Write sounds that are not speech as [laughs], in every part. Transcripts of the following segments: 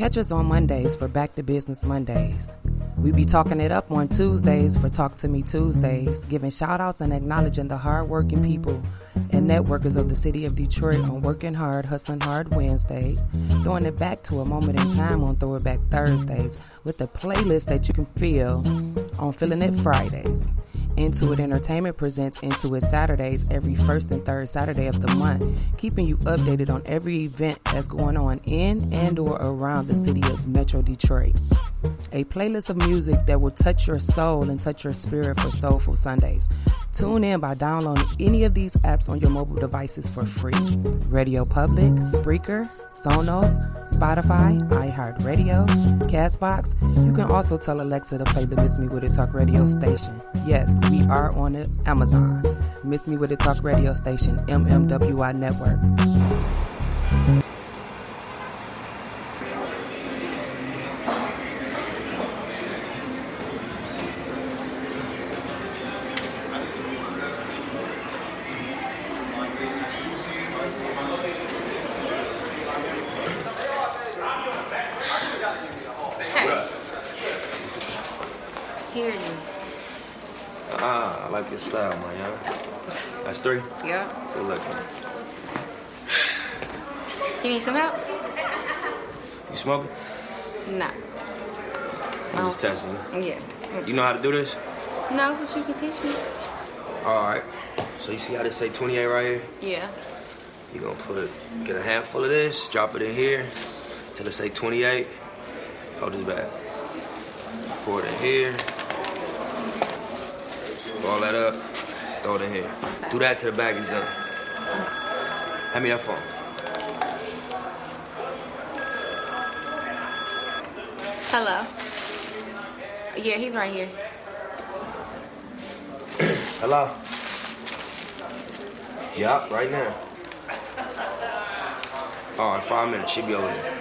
Catch us on Mondays for Back to Business Mondays. We be talking it up on Tuesdays for Talk to Me Tuesdays, giving shout outs and acknowledging the hardworking people and networkers of the city of Detroit on Working Hard, Hustling Hard Wednesdays, throwing it back to a moment in time on Throw It Back Thursdays with a playlist that you can feel on Feeling It Fridays. Intuit Entertainment presents Intuit Saturdays every first and third Saturday of the month, keeping you updated on every event that's going on in and or around the city of Metro Detroit. A playlist of music that will touch your soul and touch your spirit for Soulful Sundays. Tune in by downloading any of these apps on your mobile devices for free. Radio Public, Spreaker, Sonos, Spotify, iHeartRadio, Castbox. You can also tell Alexa to play the Miss Me With It Talk radio station. Yes, we are on Amazon. Miss Me With It Talk radio station, MMWI Network. Here it is. Ah, I like your style, man. Yeah? That's three. Yeah. Good looking. You need some help? You smoking? Nah. I'm just testing. you. Yeah. Mm. You know how to do this? No, but you can teach me. All right. So you see how they say 28 right here? Yeah. You're gonna put get a handful of this, drop it in here till it say 28. Hold this back. Pour it in here. Roll that up. Throw it in here. Do that till the bag is done. Hand me that phone. Hello. Yeah, he's right here. [clears throat] Hello. Yup, right now. Oh, All right, five minutes. She'll be over there.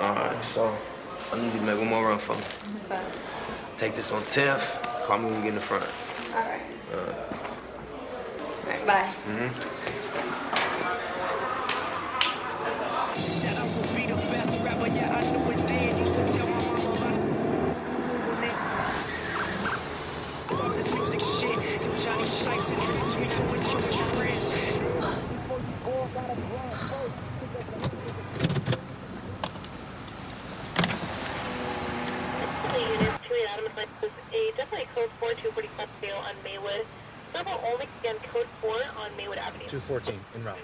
All right, so I need you to make one more run for me. Take this on Tiff. Call me when you get in the front. All right. Uh, All right, bye. mm-hmm. units, two eight Adams Line is a definitely code 4 245 sale on Maywood. Several only again code 4 on Maywood Avenue. 214 in route.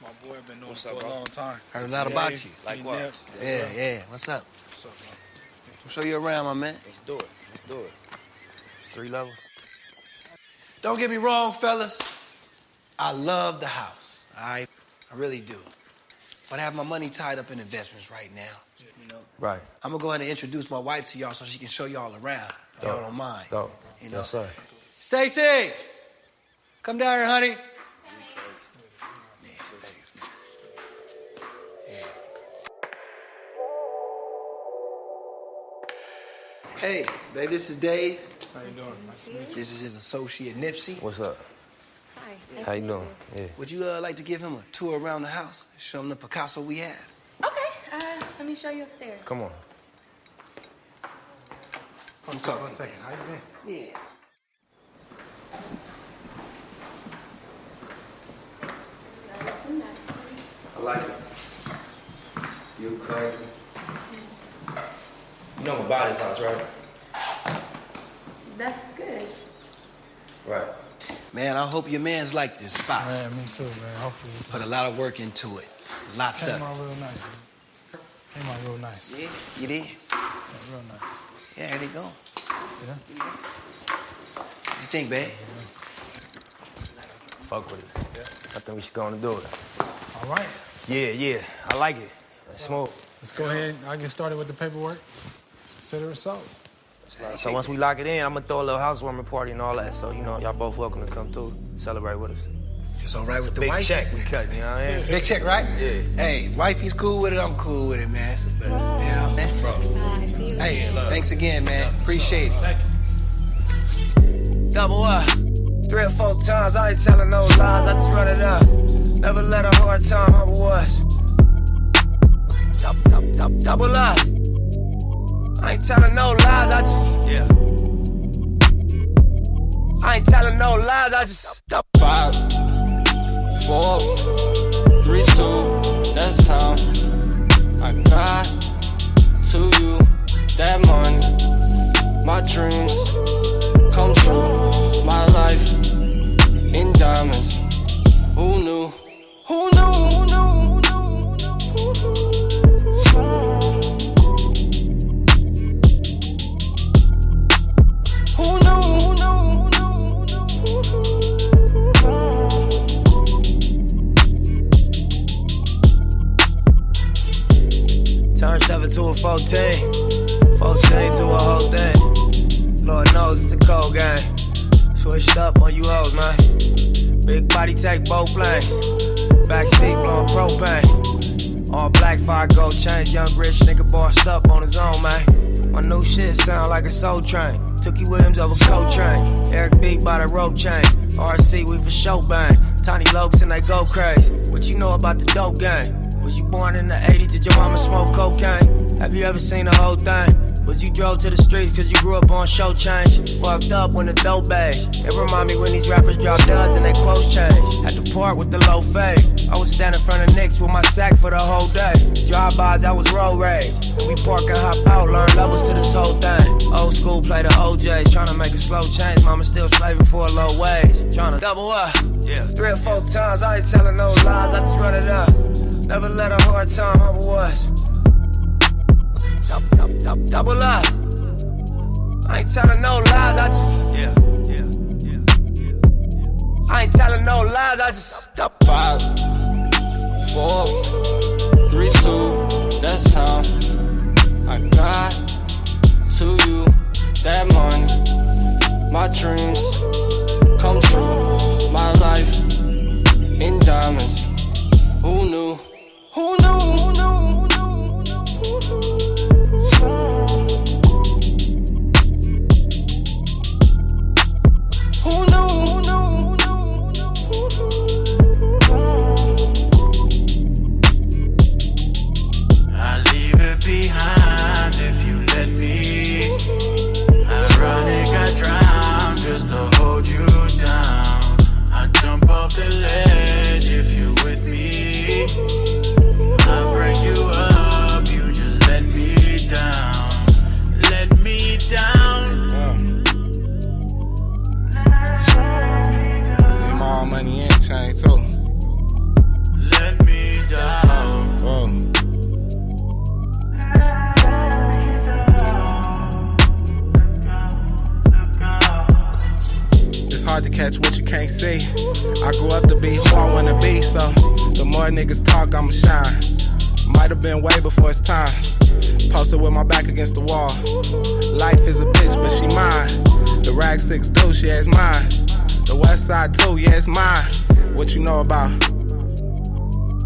My boy been knowing What's for up, a bro? long time. Heard a lot about you. Like what? Nip. Yeah, yeah. What's up? What's up, bro? I'm show you around, my man. Let's do it. Let's do it. It's three level. Don't get me wrong, fellas. I love the house. All right, I really do. But I have my money tied up in investments right now. You know, Right. I'm gonna go ahead and introduce my wife to y'all so she can show y'all around. If Y'all Dope. don't mind. Dope. You know. Yes, sir. Stacy, come down here, honey. Yeah, thanks, man. Yeah. Hey, babe, this is Dave. How you doing? Nice to meet you. This is his associate Nipsey. What's up? Hi. How you doing? Yeah. Would you uh, like to give him a tour around the house? Show him the Picasso we have? Okay. Uh, let me show you upstairs. Come on. I'm talking. One second. How you been? Yeah. I like it. You crazy. You know I'm gonna buy this house, right? That's good. Right. Man, I hope your man's like this spot. Man, me too, man. Hopefully. Put a lot of work into it. Lots Came of it. out real nice. man. Came out real nice. Yeah, you did. Yeah, real nice. Yeah, there they go. Yeah. What you think, babe? Fuck with it. I think we should go on and do it. All right. Yeah, yeah. I like it. It's smooth. Let's go ahead. I'll get started with the paperwork. Consider it so. So once we lock it in, I'm gonna throw a little housewarming party and all that. So you know, y'all both welcome to come through, celebrate with us. It's all right with the Big wife. check we cutting, you know what I mean? Big check, right? Yeah. Hey, wifey's cool with it. I'm cool with it, man. It's better, you know, man. Bro. I see you. Hey, thanks again, man. Appreciate it. Thank you. Double up. Three or four times, I ain't telling no lies, I just run it up. Never let a hard time humble us. Dou- dou- dou- Double up. I ain't telling no lies, I just. Yeah. I ain't telling no lies, I just. Five, four, three, two, that's time. I got to you that money. My dreams come true. My life in diamonds. Who knew? Who knew? 14. 14 to a whole thing. Lord knows it's a cold game. Switched up on you hoes, man. Big body take both lanes. Backseat blowing propane. All black fire gold chains. Young rich nigga bossed up on his own, man. My new shit sound like a soul train. Tookie Williams over Coltrane. Eric B by the rope chain. RC, we for show bang. Tiny Lokes and they go crazy. What you know about the dope game? Was you born in the 80s? Did your mama smoke cocaine? Have you ever seen the whole thing? But you drove to the streets cause you grew up on show change. Fucked up when the dope bags. It remind me when these rappers drop duds and they quotes change. Had to part with the low fade. I was standing in front of Knicks with my sack for the whole day. Drive-bys, I was road rage. We park and hop out, learn levels to this whole thing. Old school play the OJs, trying to make a slow change. Mama still slaving for a low wage. Trying to double up. Yeah. Three or four times, I ain't telling no lies, I just run it up. Never let a hard time humble us. Dou- dou- dou- Double up. I ain't telling no lies, I just. Yeah, yeah, yeah. I ain't telling no lies, I just. dou- Five, four, three, two, that's time. I got to you that money. My dreams come true. My life in diamonds.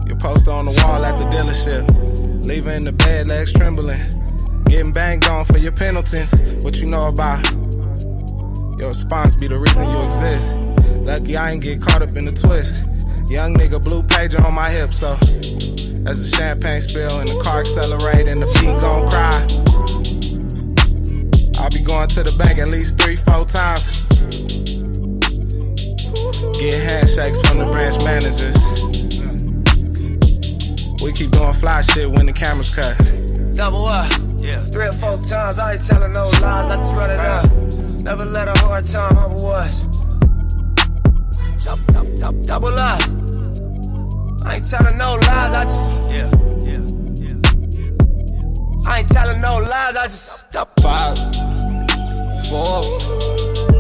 Your poster on the wall at the dealership. Leaving in the bed, legs trembling. Getting banged on for your penalties. What you know about? Your response be the reason you exist. Lucky I ain't get caught up in the twist. Young nigga, blue pager on my hip, so as the champagne spill and the car accelerate and the beat gon' cry. I'll be going to the bank at least three, four times. Get handshakes from the branch managers. We keep doing fly shit when the cameras cut. Double up. Yeah. Three or four times, I ain't telling no lies, I just run it up. Never let a hard time humble us. Dou- dou- dou- Double up. I ain't telling no lies, I just. Yeah, yeah, yeah. I ain't telling no lies, I just. dou- Five, four,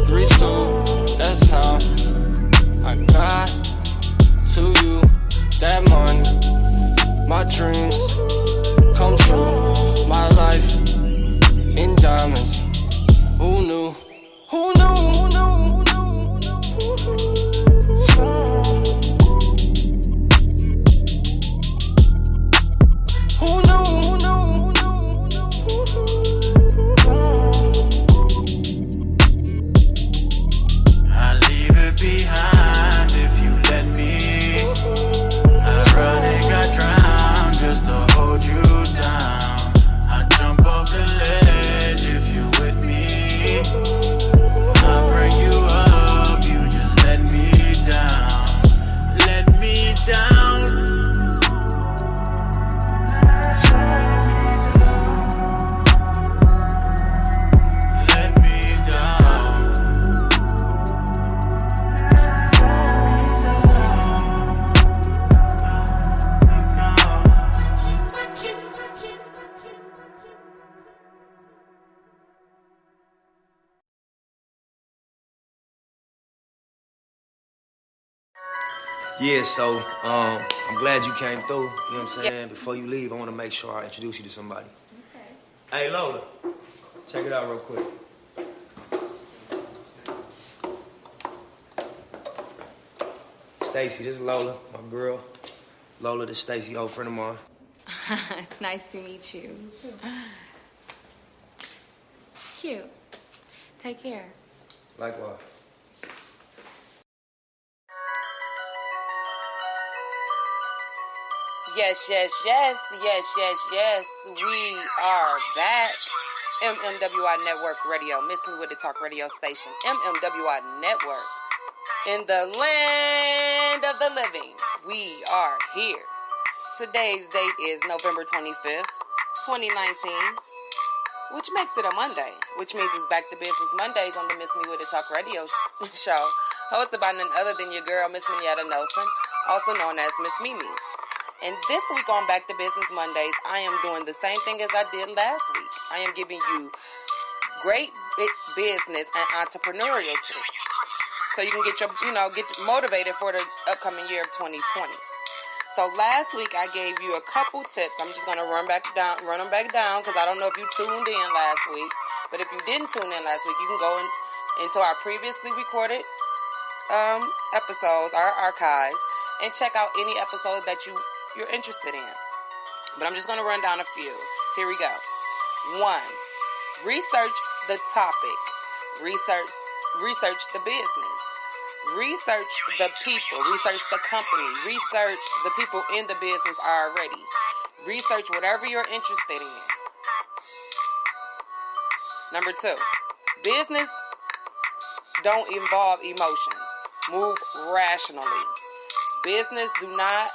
three, two, that's time. I got to you that money, my dreams come true, my life in diamonds. Who knew? Who knew? Yeah, so um, I'm glad you came through. You know what I'm saying? Yeah. Before you leave, I want to make sure I introduce you to somebody. Okay. Hey, Lola, check it out real quick. Stacy, this is Lola, my girl. Lola, this Stacy, old friend of mine. [laughs] it's nice to meet you. Cute. Take care. Likewise. Yes, yes, yes, yes, yes, yes. We are back. MMWI Network Radio. Miss Me with the Talk Radio Station. MMWI Network. In the land of the living, we are here. Today's date is November 25th, 2019, which makes it a Monday, which means it's back to business Mondays on the Miss Me with the Talk Radio show, hosted by none other than your girl, Miss Minyetta Nelson, also known as Miss Mimi. And this week on Back to Business Mondays, I am doing the same thing as I did last week. I am giving you great business and entrepreneurial tips so you can get your, you know, get motivated for the upcoming year of 2020. So last week I gave you a couple tips. I'm just gonna run back down, run them back down because I don't know if you tuned in last week. But if you didn't tune in last week, you can go in, into our previously recorded um, episodes, our archives, and check out any episode that you you're interested in. But I'm just gonna run down a few. Here we go. One, research the topic. Research research the business. Research the people. Research the company. Research the people in the business already. Research whatever you're interested in. Number two, business don't involve emotions. Move rationally. Business do not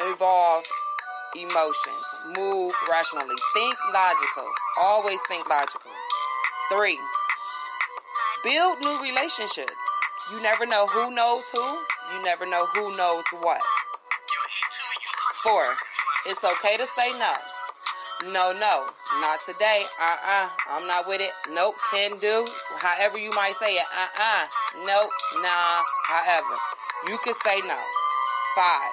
involve emotions. Move rationally. Think logical. Always think logical. Three, build new relationships. You never know who knows who. You never know who knows what. Four, it's okay to say no. No, no, not today. Uh uh-uh, uh, i am not with it. Nope, can do. However you might say it. Uh uh, nope, nah, however. You can say no. Five,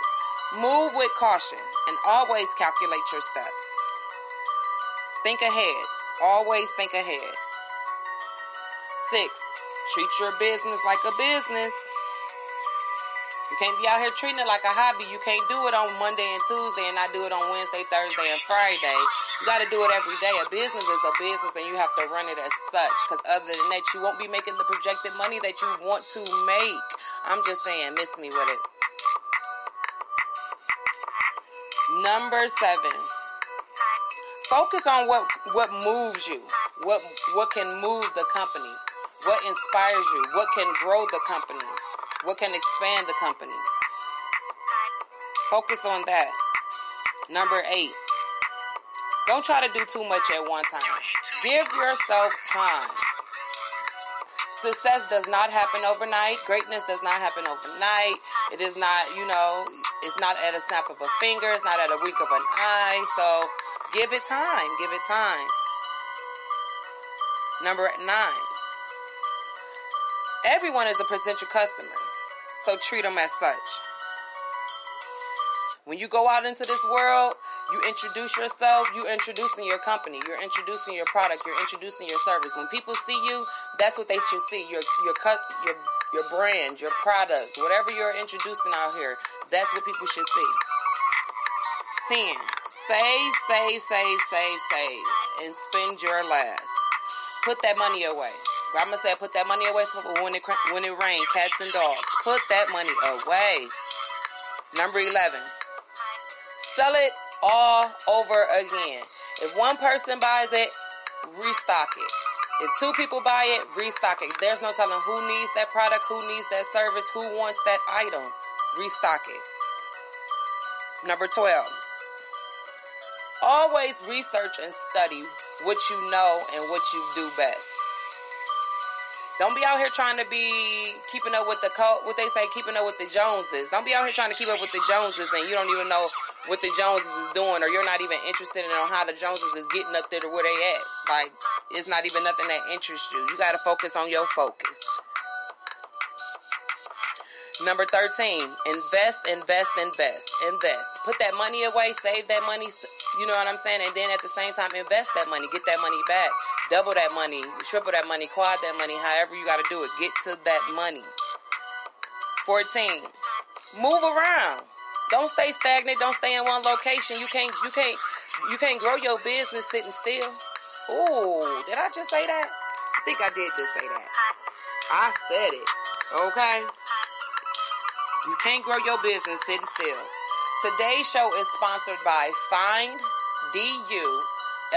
move with caution and always calculate your steps. Think ahead. Always think ahead. Six, treat your business like a business. You can't be out here treating it like a hobby. You can't do it on Monday and Tuesday and not do it on Wednesday, Thursday, and Friday. You got to do it every day. A business is a business and you have to run it as such. Because other than that, you won't be making the projected money that you want to make. I'm just saying, miss me with it. Number seven. Focus on what what moves you. What what can move the company. What inspires you? What can grow the company? What can expand the company? Focus on that. Number eight. Don't try to do too much at one time. Give yourself time. Success does not happen overnight. Greatness does not happen overnight. It is not, you know, it's not at a snap of a finger. It's not at a wink of an eye. So give it time. Give it time. Number nine. Everyone is a potential customer, so treat them as such. When you go out into this world, you introduce yourself, you're introducing your company, you're introducing your product, you're introducing your service. When people see you, that's what they should see. Your your cut your your brand, your product, whatever you're introducing out here, that's what people should see. 10. Save, save, save, save, save, and spend your last. Put that money away. Grandma said, put that money away when it when it rains, cats and dogs. Put that money away. Number 11. Sell it all over again. If one person buys it, restock it. If two people buy it, restock it. There's no telling who needs that product, who needs that service, who wants that item. Restock it. Number 12. Always research and study what you know and what you do best. Don't be out here trying to be keeping up with the co- what they say, keeping up with the Joneses. Don't be out here trying to keep up with the Joneses and you don't even know what the Joneses is doing, or you're not even interested in how the Joneses is getting up there to where they at. Like it's not even nothing that interests you. You got to focus on your focus. Number 13, invest, invest, invest, invest. Put that money away, save that money, you know what I'm saying? And then at the same time, invest that money, get that money back, double that money, triple that money, quad that money, however you got to do it. Get to that money. 14, move around. Don't stay stagnant. Don't stay in one location. You can't, you can't, you can't grow your business sitting still. Ooh, did I just say that? I think I did just say that. I said it. Okay. You can't grow your business sitting still. Today's show is sponsored by Find DU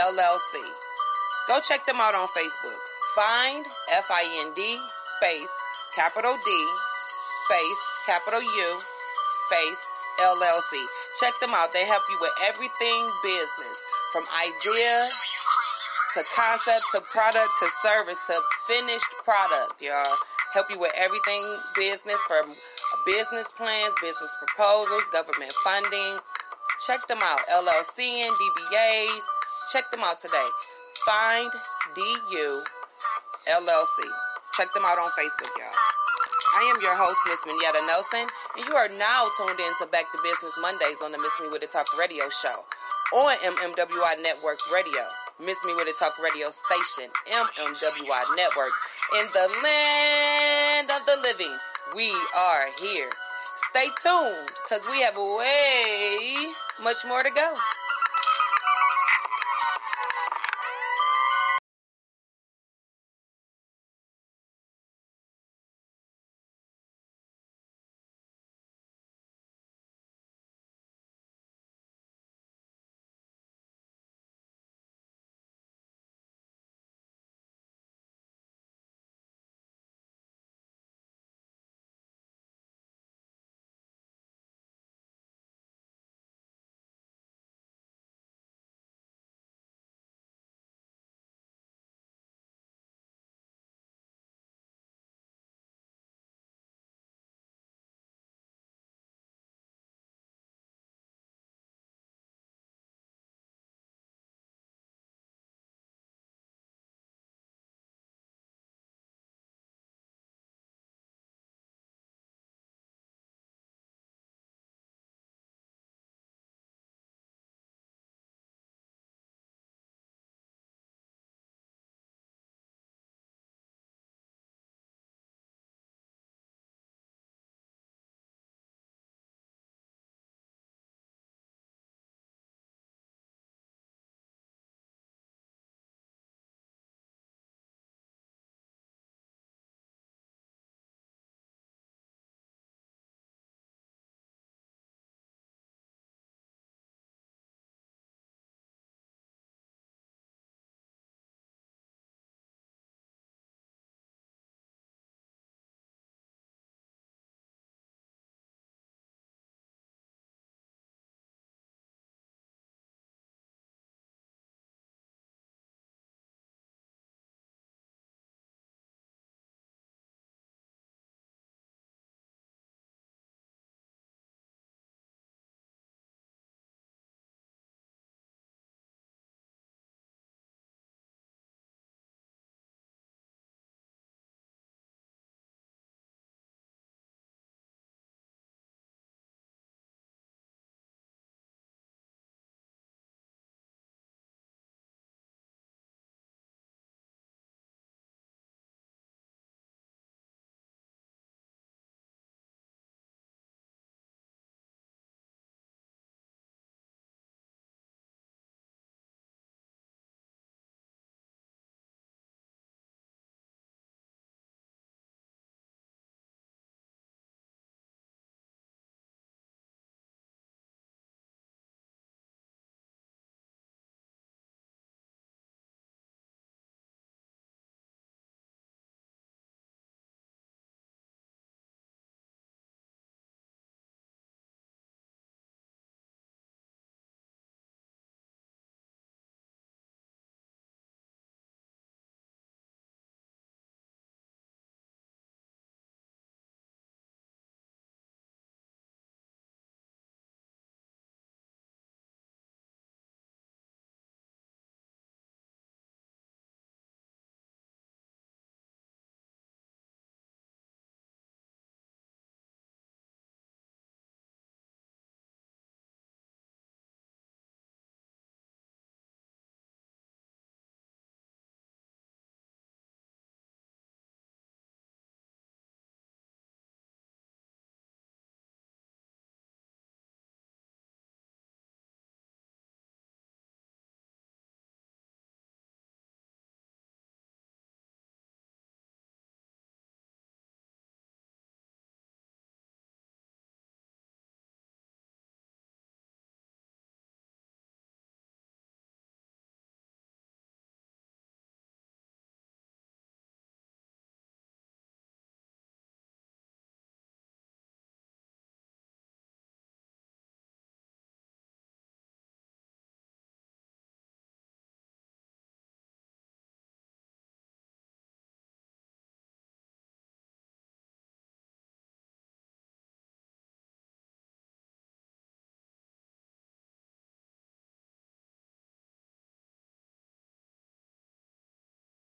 LLC. Go check them out on Facebook. Find F I N D space capital D space capital U space LLC. Check them out. They help you with everything business from idea to concept to product to service to finished product, y'all. Help you with everything business from business plans, business proposals, government funding. Check them out. LLC and DBAs. Check them out today. Find DU LLC. Check them out on Facebook, y'all. I am your host, Miss Minyetta Nelson, and you are now tuned in to Back to Business Mondays on the Miss Me With It Talk radio show on MMWI Network Radio. Miss Me With It Talk radio station, MMWI Network, in the land of the living. We are here. Stay tuned because we have way much more to go.